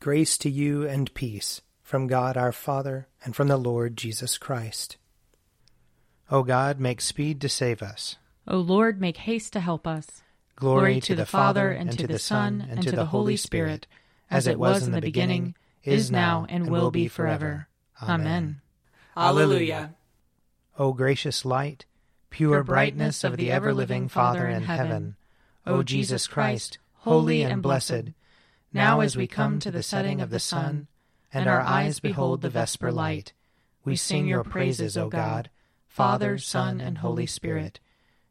Grace to you and peace from God our Father and from the Lord Jesus Christ. O God, make speed to save us. O Lord, make haste to help us. Glory, Glory to, to the, the Father, and to the Son, and to the Holy Spirit, as it was in the beginning, is now, and will be forever. Amen. Alleluia. O gracious light, pure brightness of the ever living Father in heaven, O Jesus Christ, holy and blessed, now, as we come to the setting of the sun, and our eyes behold the vesper light, we sing your praises, O God, Father, Son, and Holy Spirit.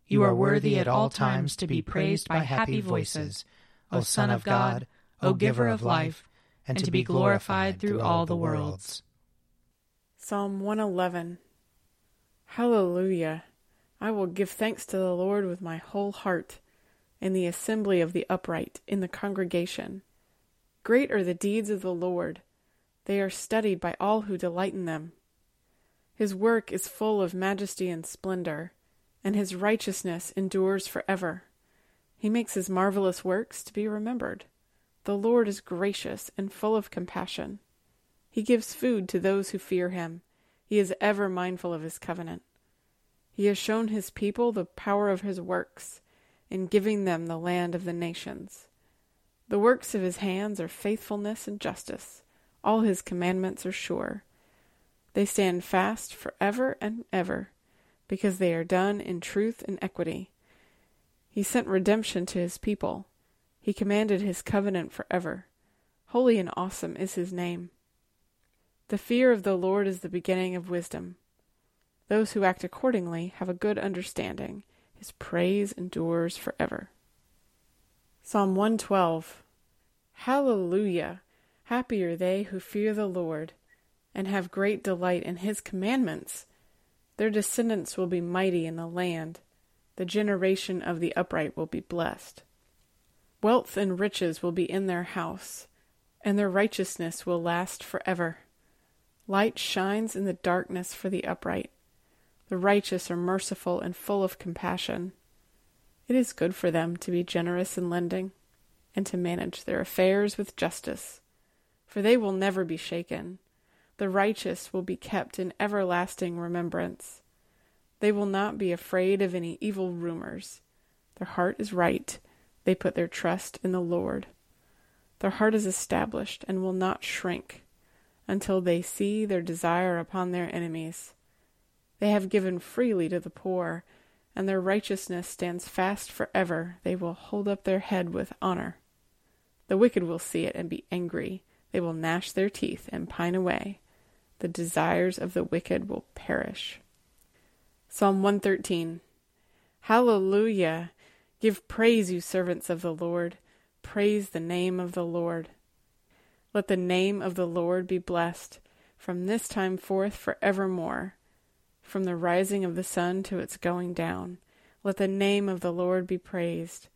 You are worthy at all times to be praised by happy voices, O Son of God, O Giver of life, and to be glorified through all the worlds. Psalm 111 Hallelujah! I will give thanks to the Lord with my whole heart, in the assembly of the upright, in the congregation. Great are the deeds of the Lord. They are studied by all who delight in them. His work is full of majesty and splendor, and his righteousness endures forever. He makes his marvelous works to be remembered. The Lord is gracious and full of compassion. He gives food to those who fear him. He is ever mindful of his covenant. He has shown his people the power of his works in giving them the land of the nations. The works of his hands are faithfulness and justice. All his commandments are sure. They stand fast for ever and ever, because they are done in truth and equity. He sent redemption to his people. He commanded his covenant forever. Holy and awesome is his name. The fear of the Lord is the beginning of wisdom. Those who act accordingly have a good understanding. His praise endures forever. Psalm 112 Hallelujah! Happy are they who fear the Lord and have great delight in his commandments. Their descendants will be mighty in the land. The generation of the upright will be blessed. Wealth and riches will be in their house, and their righteousness will last forever. Light shines in the darkness for the upright. The righteous are merciful and full of compassion. It is good for them to be generous in lending, and to manage their affairs with justice, for they will never be shaken. The righteous will be kept in everlasting remembrance. They will not be afraid of any evil rumors. Their heart is right. They put their trust in the Lord. Their heart is established and will not shrink until they see their desire upon their enemies. They have given freely to the poor and their righteousness stands fast forever. They will hold up their head with honor. The wicked will see it and be angry. They will gnash their teeth and pine away. The desires of the wicked will perish. Psalm 113 Hallelujah! Give praise, you servants of the Lord. Praise the name of the Lord. Let the name of the Lord be blessed from this time forth for evermore from the rising of the sun to its going down. Let the name of the Lord be praised.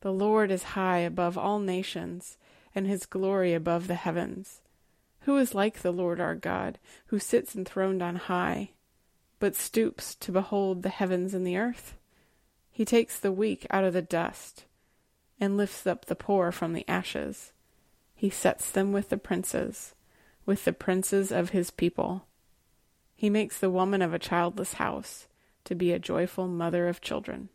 The Lord is high above all nations, and his glory above the heavens. Who is like the Lord our God, who sits enthroned on high, but stoops to behold the heavens and the earth? He takes the weak out of the dust, and lifts up the poor from the ashes. He sets them with the princes, with the princes of his people. He makes the woman of a childless house to be a joyful mother of children.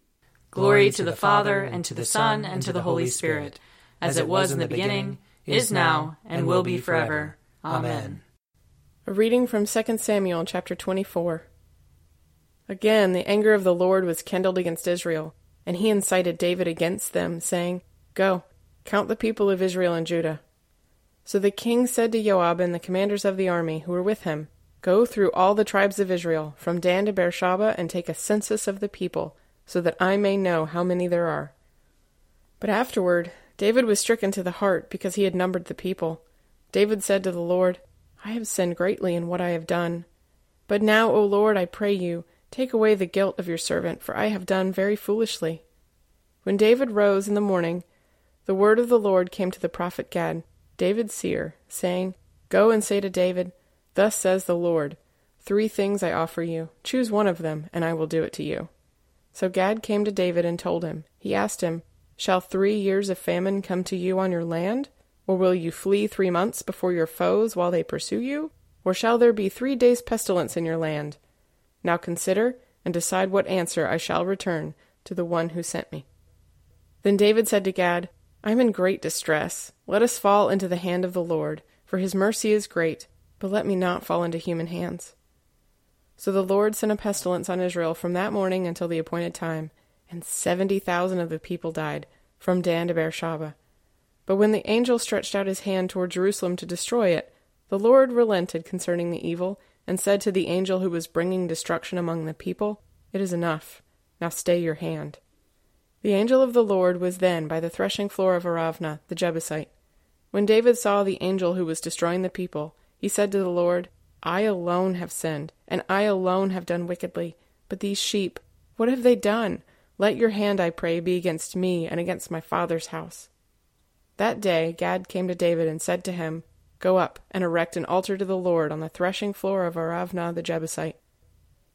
Glory to the Father, and to the Son, and to the Holy Spirit, as it was in the beginning, is now, and will be forever. Amen. A reading from 2 Samuel chapter 24. Again, the anger of the Lord was kindled against Israel, and he incited David against them, saying, Go, count the people of Israel and Judah. So the king said to Joab and the commanders of the army who were with him, Go through all the tribes of Israel, from Dan to Beersheba, and take a census of the people, so that I may know how many there are. But afterward, David was stricken to the heart because he had numbered the people. David said to the Lord, I have sinned greatly in what I have done. But now, O Lord, I pray you, take away the guilt of your servant, for I have done very foolishly. When David rose in the morning, the word of the Lord came to the prophet Gad, David's seer, saying, Go and say to David, Thus says the Lord Three things I offer you. Choose one of them, and I will do it to you. So Gad came to David and told him. He asked him, Shall three years of famine come to you on your land? Or will you flee three months before your foes while they pursue you? Or shall there be three days' pestilence in your land? Now consider and decide what answer I shall return to the one who sent me. Then David said to Gad, I am in great distress. Let us fall into the hand of the Lord, for his mercy is great, but let me not fall into human hands. So the Lord sent a pestilence on Israel from that morning until the appointed time, and seventy thousand of the people died, from Dan to Beersheba. But when the angel stretched out his hand toward Jerusalem to destroy it, the Lord relented concerning the evil, and said to the angel who was bringing destruction among the people, It is enough. Now stay your hand. The angel of the Lord was then by the threshing floor of Araunah the Jebusite. When David saw the angel who was destroying the people, he said to the Lord, I alone have sinned, and I alone have done wickedly. But these sheep, what have they done? Let your hand, I pray, be against me and against my father's house. That day Gad came to David and said to him, Go up and erect an altar to the Lord on the threshing floor of Araunah the Jebusite.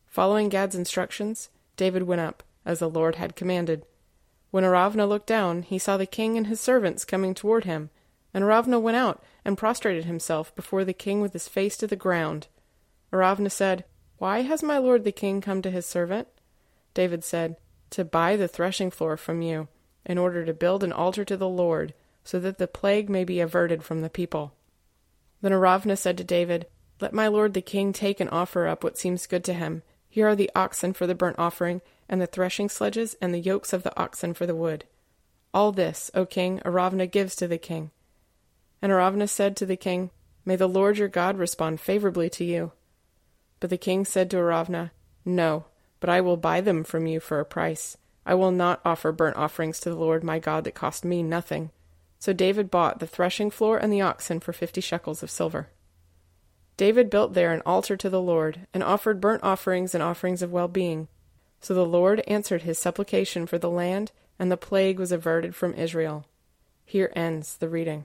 Following Gad's instructions, David went up, as the Lord had commanded. When Araunah looked down, he saw the king and his servants coming toward him, and Araunah went out and prostrated himself before the king with his face to the ground. Araunah said, Why has my lord the king come to his servant? David said, To buy the threshing floor from you, in order to build an altar to the Lord, so that the plague may be averted from the people. Then Araunah said to David, Let my lord the king take and offer up what seems good to him. Here are the oxen for the burnt offering, and the threshing sledges, and the yokes of the oxen for the wood. All this, O king, Araunah gives to the king. And Araunah said to the king, May the Lord your God respond favorably to you. But the king said to Araunah, No, but I will buy them from you for a price. I will not offer burnt offerings to the Lord my God that cost me nothing. So David bought the threshing floor and the oxen for fifty shekels of silver. David built there an altar to the Lord, and offered burnt offerings and offerings of well being. So the Lord answered his supplication for the land, and the plague was averted from Israel. Here ends the reading.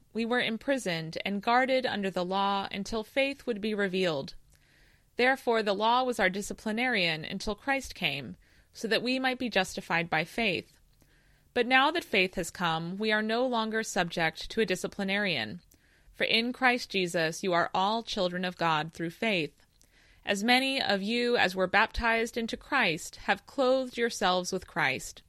we were imprisoned and guarded under the law until faith would be revealed. Therefore, the law was our disciplinarian until Christ came so that we might be justified by faith. But now that faith has come, we are no longer subject to a disciplinarian. For in Christ Jesus you are all children of God through faith. As many of you as were baptized into Christ have clothed yourselves with Christ.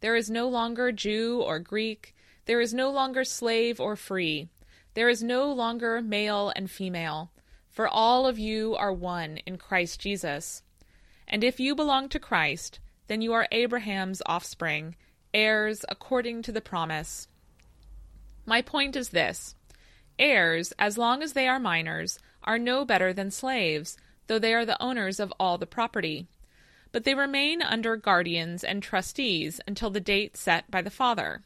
There is no longer Jew or Greek, there is no longer slave or free, there is no longer male and female, for all of you are one in Christ Jesus. And if you belong to Christ, then you are Abraham's offspring, heirs according to the promise. My point is this heirs, as long as they are minors, are no better than slaves, though they are the owners of all the property. But they remain under guardians and trustees until the date set by the father.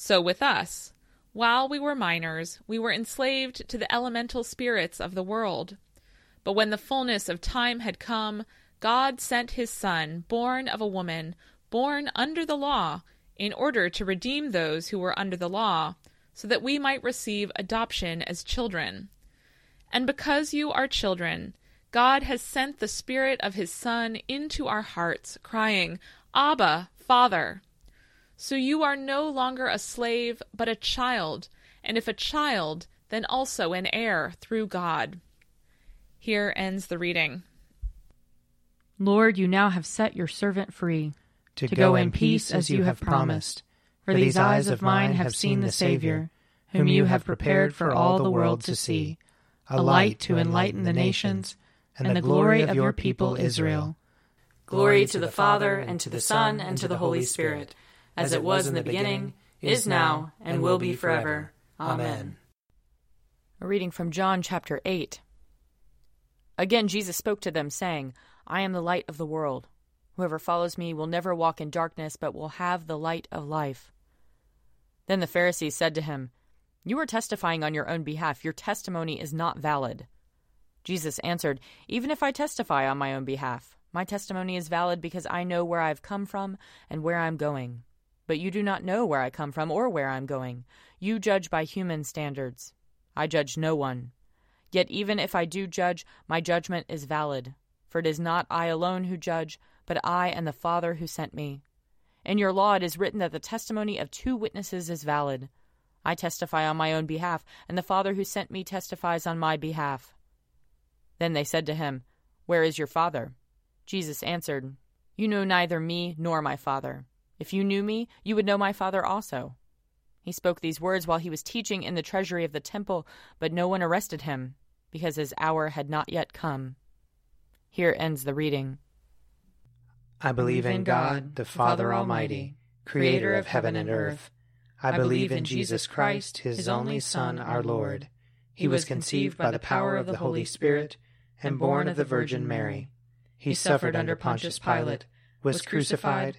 So with us. While we were minors, we were enslaved to the elemental spirits of the world. But when the fullness of time had come, God sent his Son, born of a woman, born under the law, in order to redeem those who were under the law, so that we might receive adoption as children. And because you are children, God has sent the Spirit of his Son into our hearts, crying, Abba, Father. So you are no longer a slave, but a child, and if a child, then also an heir through God. Here ends the reading. Lord, you now have set your servant free to, to go, go in peace as you have promised. For these eyes of mine have seen the Savior, whom you have prepared for all the world to see, a light to enlighten the nations, and the glory of your people Israel. Glory to the Father, and to the Son, and to the Holy Spirit, as it was in the beginning, is now, and will be forever. Amen. A reading from John chapter 8. Again Jesus spoke to them, saying, I am the light of the world. Whoever follows me will never walk in darkness, but will have the light of life. Then the Pharisees said to him, You are testifying on your own behalf. Your testimony is not valid. Jesus answered, Even if I testify on my own behalf, my testimony is valid because I know where I have come from and where I am going. But you do not know where I come from or where I am going. You judge by human standards. I judge no one. Yet even if I do judge, my judgment is valid. For it is not I alone who judge, but I and the Father who sent me. In your law it is written that the testimony of two witnesses is valid. I testify on my own behalf, and the Father who sent me testifies on my behalf. Then they said to him, Where is your Father? Jesus answered, You know neither me nor my Father. If you knew me, you would know my Father also. He spoke these words while he was teaching in the treasury of the temple, but no one arrested him, because his hour had not yet come. Here ends the reading. I believe in God, the Father Almighty, creator of heaven and earth. I believe in Jesus Christ, his only Son, our Lord. He was conceived by the power of the Holy Spirit and born of the Virgin Mary. He suffered under Pontius Pilate, was crucified,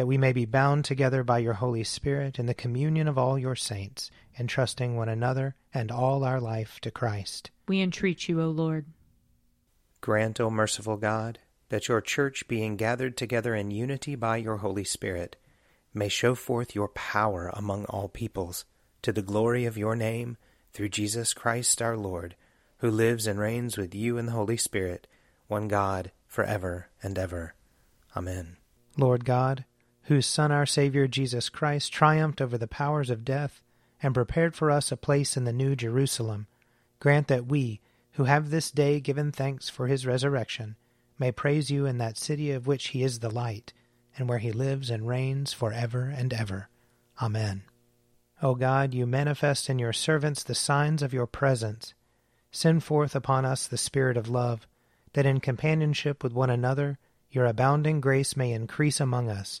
That we may be bound together by your Holy Spirit in the communion of all your saints, entrusting one another and all our life to Christ. We entreat you, O Lord. Grant, O merciful God, that your church, being gathered together in unity by your Holy Spirit, may show forth your power among all peoples, to the glory of your name, through Jesus Christ our Lord, who lives and reigns with you in the Holy Spirit, one God, for ever and ever. Amen. Lord God, whose Son, our Savior Jesus Christ, triumphed over the powers of death and prepared for us a place in the New Jerusalem, grant that we, who have this day given thanks for his resurrection, may praise you in that city of which he is the light and where he lives and reigns for ever and ever. Amen. O God, you manifest in your servants the signs of your presence. Send forth upon us the Spirit of love, that in companionship with one another your abounding grace may increase among us,